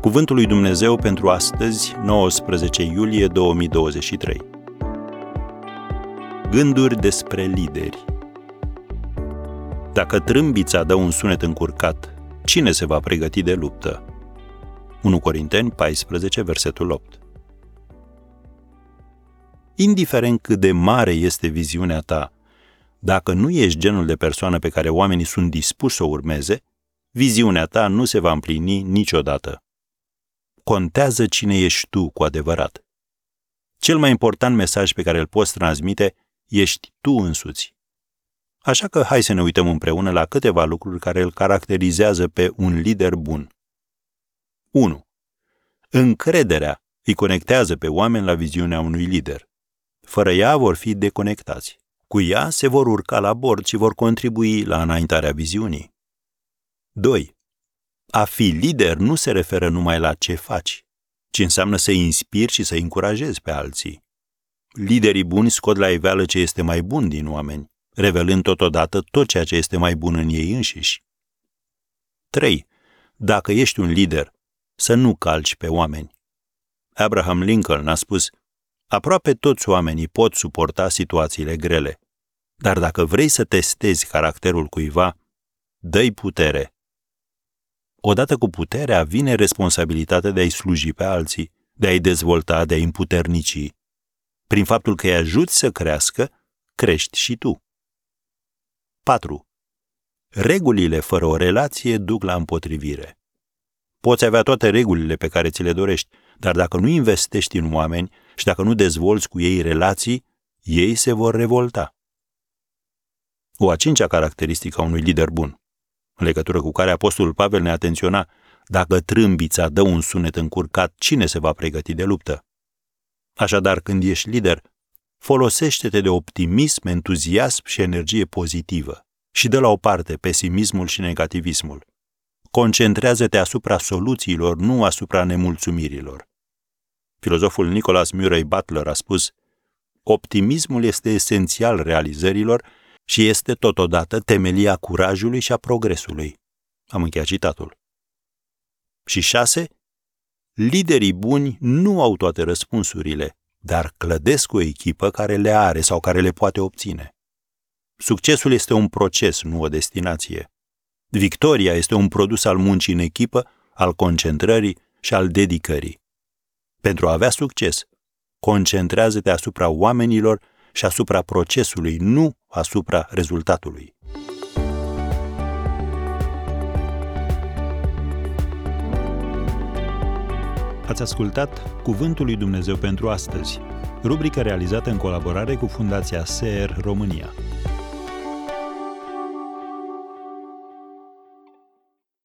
Cuvântul lui Dumnezeu pentru astăzi, 19 iulie 2023. Gânduri despre lideri. Dacă trâmbița dă un sunet încurcat, cine se va pregăti de luptă? 1 Corinteni 14, versetul 8. Indiferent cât de mare este viziunea ta, dacă nu ești genul de persoană pe care oamenii sunt dispuși să o urmeze, viziunea ta nu se va împlini niciodată contează cine ești tu cu adevărat. Cel mai important mesaj pe care îl poți transmite ești tu însuți. Așa că hai să ne uităm împreună la câteva lucruri care îl caracterizează pe un lider bun. 1. Încrederea îi conectează pe oameni la viziunea unui lider. Fără ea vor fi deconectați. Cu ea se vor urca la bord și vor contribui la înaintarea viziunii. 2. A fi lider nu se referă numai la ce faci, ci înseamnă să inspiri și să încurajezi pe alții. Liderii buni scot la iveală ce este mai bun din oameni, revelând totodată tot ceea ce este mai bun în ei înșiși. 3. Dacă ești un lider, să nu calci pe oameni. Abraham Lincoln a spus, aproape toți oamenii pot suporta situațiile grele, dar dacă vrei să testezi caracterul cuiva, dă-i putere Odată cu puterea vine responsabilitatea de a-i sluji pe alții, de a-i dezvolta, de a-i împuternici. Prin faptul că îi ajuți să crească, crești și tu. 4. Regulile fără o relație duc la împotrivire. Poți avea toate regulile pe care ți le dorești, dar dacă nu investești în oameni și dacă nu dezvolți cu ei relații, ei se vor revolta. O a cincea caracteristică a unui lider bun în legătură cu care Apostolul Pavel ne atenționa, dacă trâmbița dă un sunet încurcat, cine se va pregăti de luptă? Așadar, când ești lider, folosește-te de optimism, entuziasm și energie pozitivă și dă la o parte pesimismul și negativismul. Concentrează-te asupra soluțiilor, nu asupra nemulțumirilor. Filozoful Nicholas Murray Butler a spus, optimismul este esențial realizărilor și este totodată temelia curajului și a progresului. Am încheiat citatul. Și șase, liderii buni nu au toate răspunsurile, dar clădesc o echipă care le are sau care le poate obține. Succesul este un proces, nu o destinație. Victoria este un produs al muncii în echipă, al concentrării și al dedicării. Pentru a avea succes, concentrează-te asupra oamenilor și asupra procesului, nu asupra rezultatului. Ați ascultat Cuvântul lui Dumnezeu pentru astăzi, rubrica realizată în colaborare cu Fundația SER România.